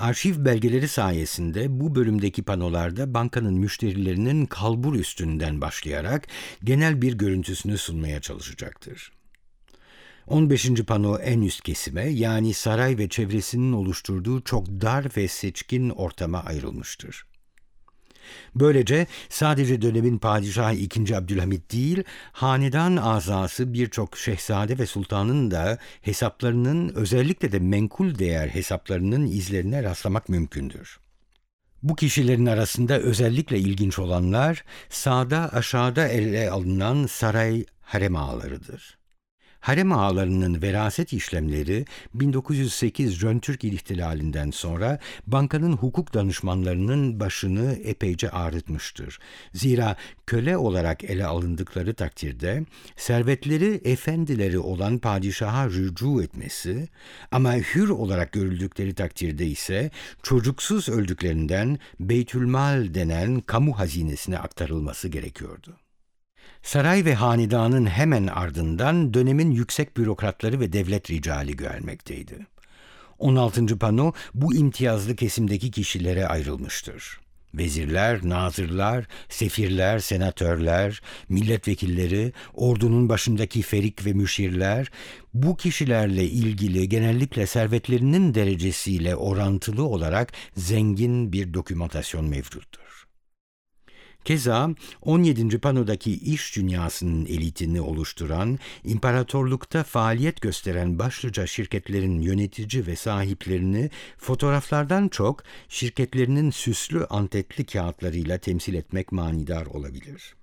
Arşiv belgeleri sayesinde bu bölümdeki panolarda bankanın müşterilerinin kalbur üstünden başlayarak genel bir görüntüsünü sunmaya çalışacaktır. 15. pano en üst kesime yani saray ve çevresinin oluşturduğu çok dar ve seçkin ortama ayrılmıştır. Böylece sadece dönemin padişahı 2. Abdülhamit değil, hanedan azası birçok şehzade ve sultanın da hesaplarının özellikle de menkul değer hesaplarının izlerine rastlamak mümkündür. Bu kişilerin arasında özellikle ilginç olanlar sağda aşağıda ele alınan saray harem ağalarıdır. Harem ağalarının veraset işlemleri 1908 Jön Türk İhtilalinden sonra bankanın hukuk danışmanlarının başını epeyce ağrıtmıştır. Zira köle olarak ele alındıkları takdirde servetleri efendileri olan padişaha rücu etmesi ama hür olarak görüldükleri takdirde ise çocuksuz öldüklerinden Beytülmal denen kamu hazinesine aktarılması gerekiyordu. Saray ve hanedanın hemen ardından dönemin yüksek bürokratları ve devlet ricali gelmekteydi. 16. pano bu imtiyazlı kesimdeki kişilere ayrılmıştır. Vezirler, nazırlar, sefirler, senatörler, milletvekilleri, ordunun başındaki ferik ve müşirler, bu kişilerle ilgili genellikle servetlerinin derecesiyle orantılı olarak zengin bir dokümantasyon mevcuttur. Keza 17. panodaki iş dünyasının elitini oluşturan, imparatorlukta faaliyet gösteren başlıca şirketlerin yönetici ve sahiplerini fotoğraflardan çok şirketlerinin süslü antetli kağıtlarıyla temsil etmek manidar olabilir.